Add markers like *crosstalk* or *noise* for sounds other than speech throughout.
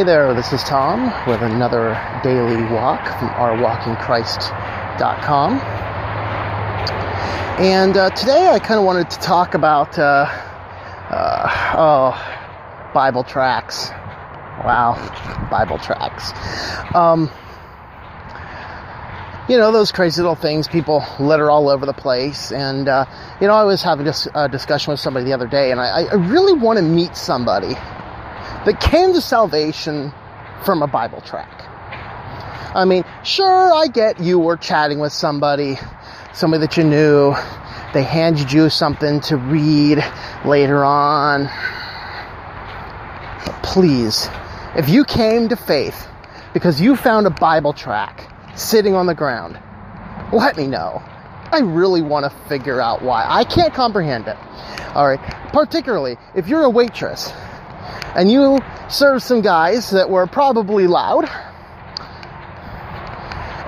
Hey there, this is Tom with another daily walk from ourwalkinchrist.com. And uh, today I kind of wanted to talk about, uh, uh, oh, Bible tracts. Wow, Bible tracts. Um, you know, those crazy little things people litter all over the place. And, uh, you know, I was having a discussion with somebody the other day, and I, I really want to meet somebody that came to salvation from a Bible tract. I mean, sure, I get you were chatting with somebody, somebody that you knew. They handed you something to read later on. But please, if you came to faith because you found a Bible tract sitting on the ground, let me know. I really want to figure out why. I can't comprehend it. All right. Particularly if you're a waitress and you served some guys that were probably loud.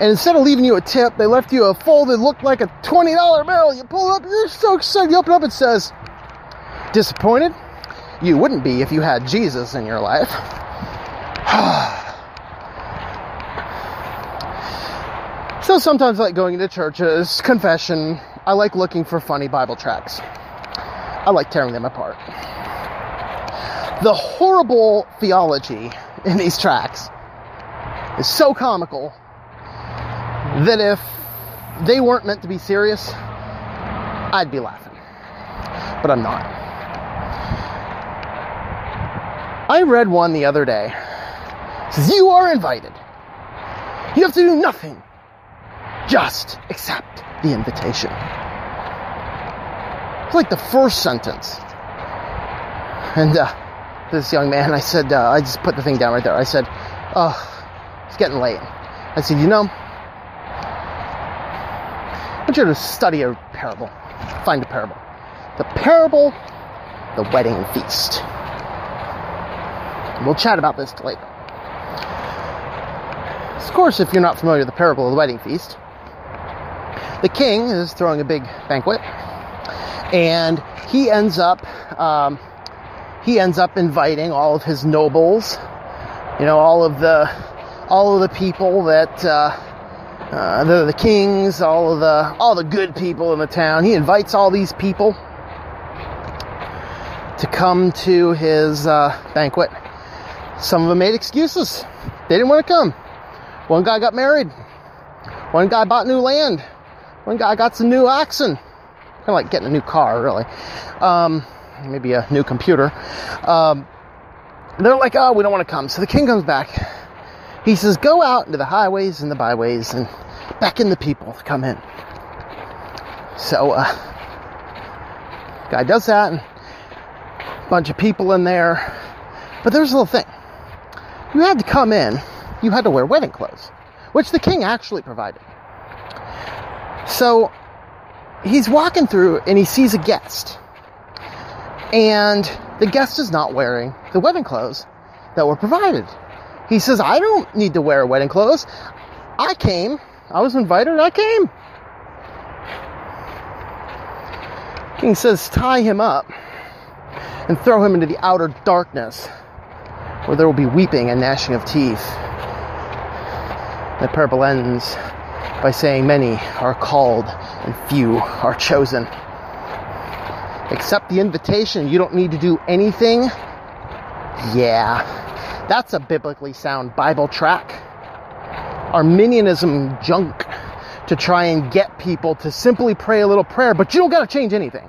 And instead of leaving you a tip, they left you a folded, looked like a $20 bill. You pull it up, you're so excited. You open up, it says, disappointed? You wouldn't be if you had Jesus in your life. *sighs* so sometimes I like going into churches, confession. I like looking for funny Bible tracts. I like tearing them apart the horrible theology in these tracts is so comical that if they weren't meant to be serious, I'd be laughing. But I'm not. I read one the other day. It says, You are invited. You have to do nothing. Just accept the invitation. It's like the first sentence. And uh, this young man. I said, uh, I just put the thing down right there. I said, oh, it's getting late. I said, you know, I want you to study a parable. Find a parable. The parable, the wedding feast. We'll chat about this later. Of course, if you're not familiar with the parable of the wedding feast, the king is throwing a big banquet, and he ends up um, he ends up inviting all of his nobles, you know, all of the all of the people that uh, uh, the, the kings, all of the all the good people in the town. He invites all these people to come to his uh, banquet. Some of them made excuses; they didn't want to come. One guy got married. One guy bought new land. One guy got some new oxen. Kind of like getting a new car, really. Um, maybe a new computer. Um, they're like, oh, we don't want to come. So the king comes back. He says, go out into the highways and the byways and beckon the people to come in. So, uh, guy does that, and a bunch of people in there. But there's a little thing. You had to come in, you had to wear wedding clothes, which the king actually provided. So, he's walking through and he sees a guest and the guest is not wearing the wedding clothes that were provided. He says, I don't need to wear wedding clothes. I came. I was invited. I came. King says, tie him up and throw him into the outer darkness where there will be weeping and gnashing of teeth. The parable ends by saying, Many are called and few are chosen accept the invitation. You don't need to do anything. Yeah, that's a biblically sound Bible tract. Arminianism junk to try and get people to simply pray a little prayer, but you don't got to change anything.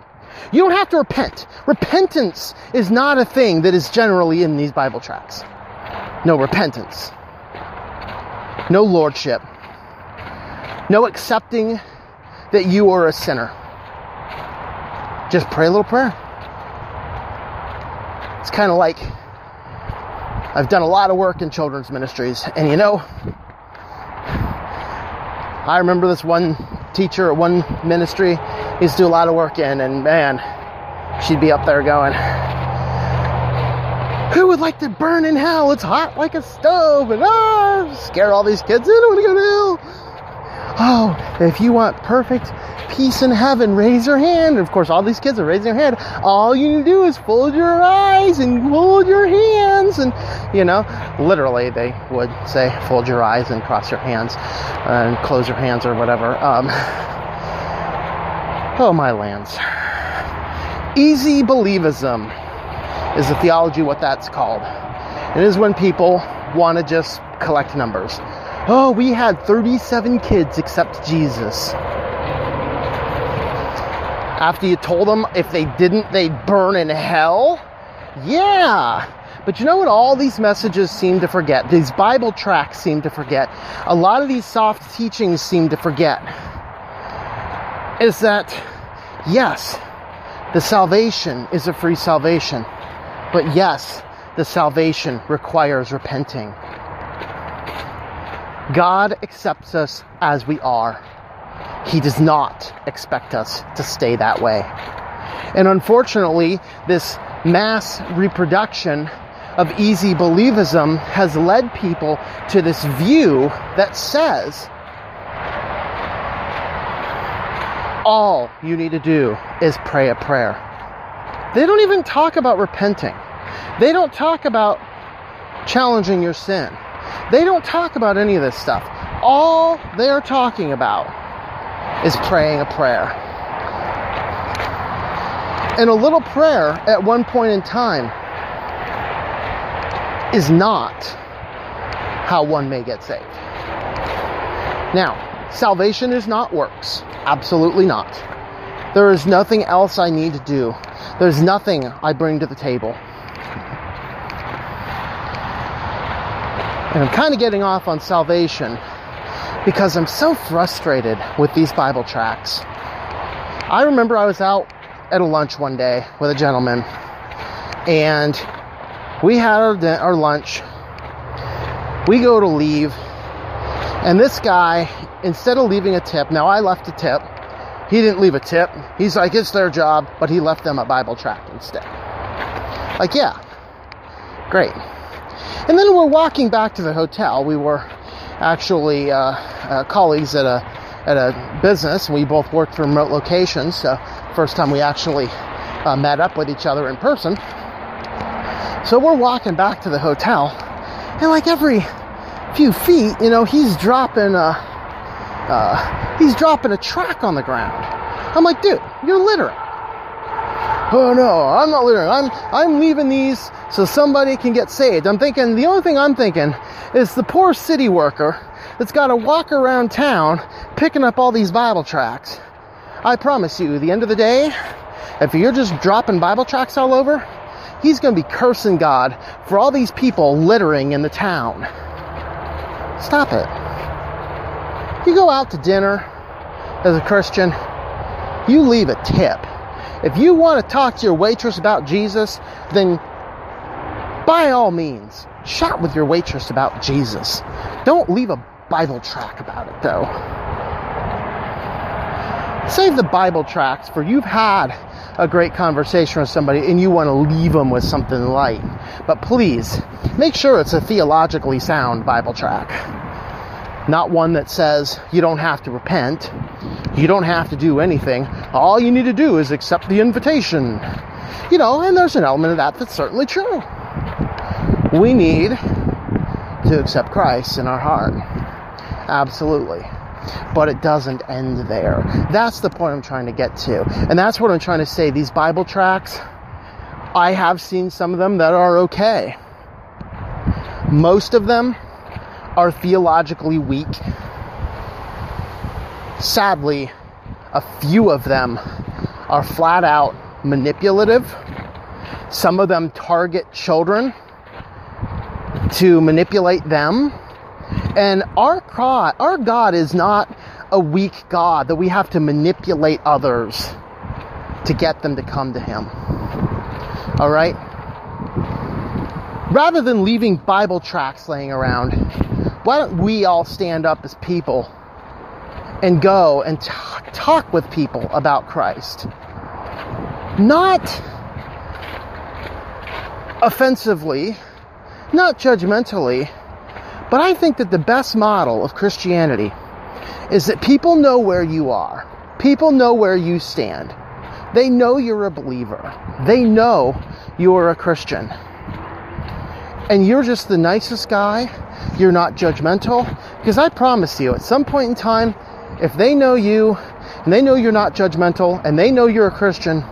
You don't have to repent. Repentance is not a thing that is generally in these Bible tracts. No repentance. No lordship. No accepting that you are a sinner just pray a little prayer. It's kind of like I've done a lot of work in children's ministries, and you know, I remember this one teacher at one ministry used to do a lot of work in, and man, she'd be up there going, Who would like to burn in hell? It's hot like a stove, and ah, scare all these kids. I don't want to go to hell. Oh, if you want perfect peace in heaven, raise your hand. And of course, all these kids are raising their hand. All you need to do is fold your eyes and fold your hands. And, you know, literally, they would say, fold your eyes and cross your hands and close your hands or whatever. Um, oh, my lands. Easy believism is the theology what that's called. It is when people want to just collect numbers. Oh, we had 37 kids except Jesus. After you told them if they didn't, they'd burn in hell? Yeah. But you know what all these messages seem to forget? These Bible tracts seem to forget. A lot of these soft teachings seem to forget. Is that, yes, the salvation is a free salvation. But yes, the salvation requires repenting. God accepts us as we are. He does not expect us to stay that way. And unfortunately, this mass reproduction of easy believism has led people to this view that says all you need to do is pray a prayer. They don't even talk about repenting. They don't talk about challenging your sin. They don't talk about any of this stuff. All they're talking about is praying a prayer. And a little prayer at one point in time is not how one may get saved. Now, salvation is not works. Absolutely not. There is nothing else I need to do. There's nothing I bring to the table. And I'm kind of getting off on salvation because I'm so frustrated with these Bible tracts. I remember I was out at a lunch one day with a gentleman and we had our, our lunch. We go to leave and this guy, instead of leaving a tip, now I left a tip. He didn't leave a tip. He's like, it's their job, but he left them a Bible tract instead. Like, yeah, great. And then we're walking back to the hotel. We were actually uh, uh, colleagues at a at a business. We both worked from remote locations. So first time we actually uh, met up with each other in person. So we're walking back to the hotel, and like every few feet, you know, he's dropping a uh, he's dropping a tract on the ground. I'm like, dude, you're littering oh no, I'm not littering. I'm I'm leaving these so somebody can get saved. I'm thinking the only thing I'm thinking is the poor city worker that's got to walk around town picking up all these Bible tracts. I promise you, the end of the day, if you're just dropping Bible tracts all over, he's going to be cursing God for all these people littering in the town. Stop it. You go out to dinner as a Christian, you leave a tip. If you want to talk to your waitress about Jesus, then by all means, chat with your waitress about Jesus. Don't leave a Bible tract about it, though. Save the Bible tracts for you've had a great conversation with somebody and you want to leave them with something light. But please, make sure it's a theologically sound Bible tract. Not one that says you don't have to repent, you don't have to do anything. All you need to do is accept the invitation. You know, and there's an element of that that's certainly true. We need to accept Christ in our heart. Absolutely. But it doesn't end there. That's the point I'm trying to get to. And that's what I'm trying to say. These Bible tracts, I have seen some of them that are okay. Most of them are theologically weak. Sadly, a few of them are flat out manipulative. Some of them target children to manipulate them. And our God, our God is not a weak God that we have to manipulate others to get them to come to Him. All right? Rather than leaving Bible tracts laying around, why don't we all stand up as people and go and talk with people about Christ? Not offensively, not judgmentally, but I think that the best model of Christianity is that people know where you are. People know where you stand. They know you're a believer. They know you're a Christian. And you're just the nicest guy. You're not judgmental. Because I promise you, at some point in time, if they know you and they know you're not judgmental and they know you're a Christian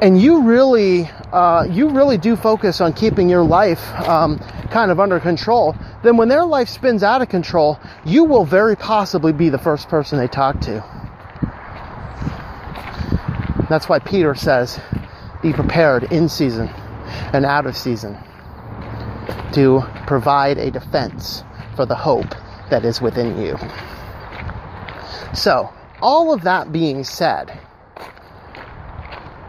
and you really uh, you really do focus on keeping your life um, kind of under control, then when their life spins out of control, you will very possibly be the first person they talk to. That's why Peter says, be prepared in season and out of season to provide a defense for the hope that is within you. So, all of that being said,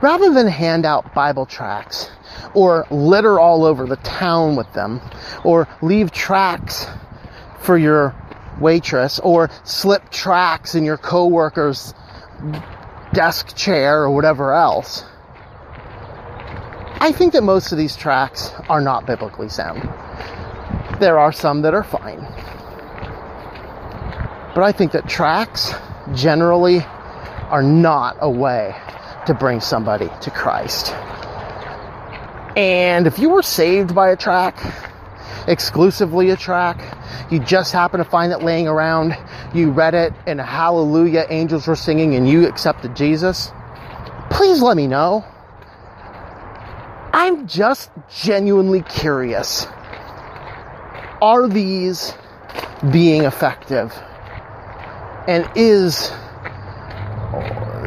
rather than hand out Bible tracts or litter all over the town with them or leave tracts for your waitress or slip tracts in your coworker's desk chair or whatever else. I think that most of these tracts are not biblically sound. There are some that are fine. But I think that tracts generally are not a way to bring somebody to Christ. And if you were saved by a tract, exclusively a tract, you just happen to find it laying around, you read it, and hallelujah, angels were singing, and you accepted Jesus, please let me know. I'm just genuinely curious. Are these being effective? And is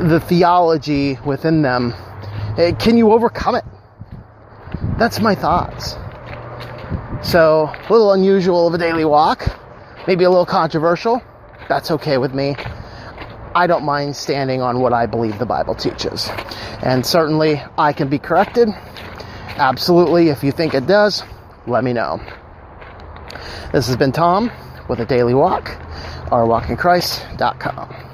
the theology within them, eh, can you overcome it? That's my thoughts. So, a little unusual of a daily walk, maybe a little controversial. That's okay with me. I don't mind standing on what I believe the Bible teaches. And certainly I can be corrected. Absolutely, if you think it does, let me know. This has been Tom with a daily walk, ourwalkinchrist.com.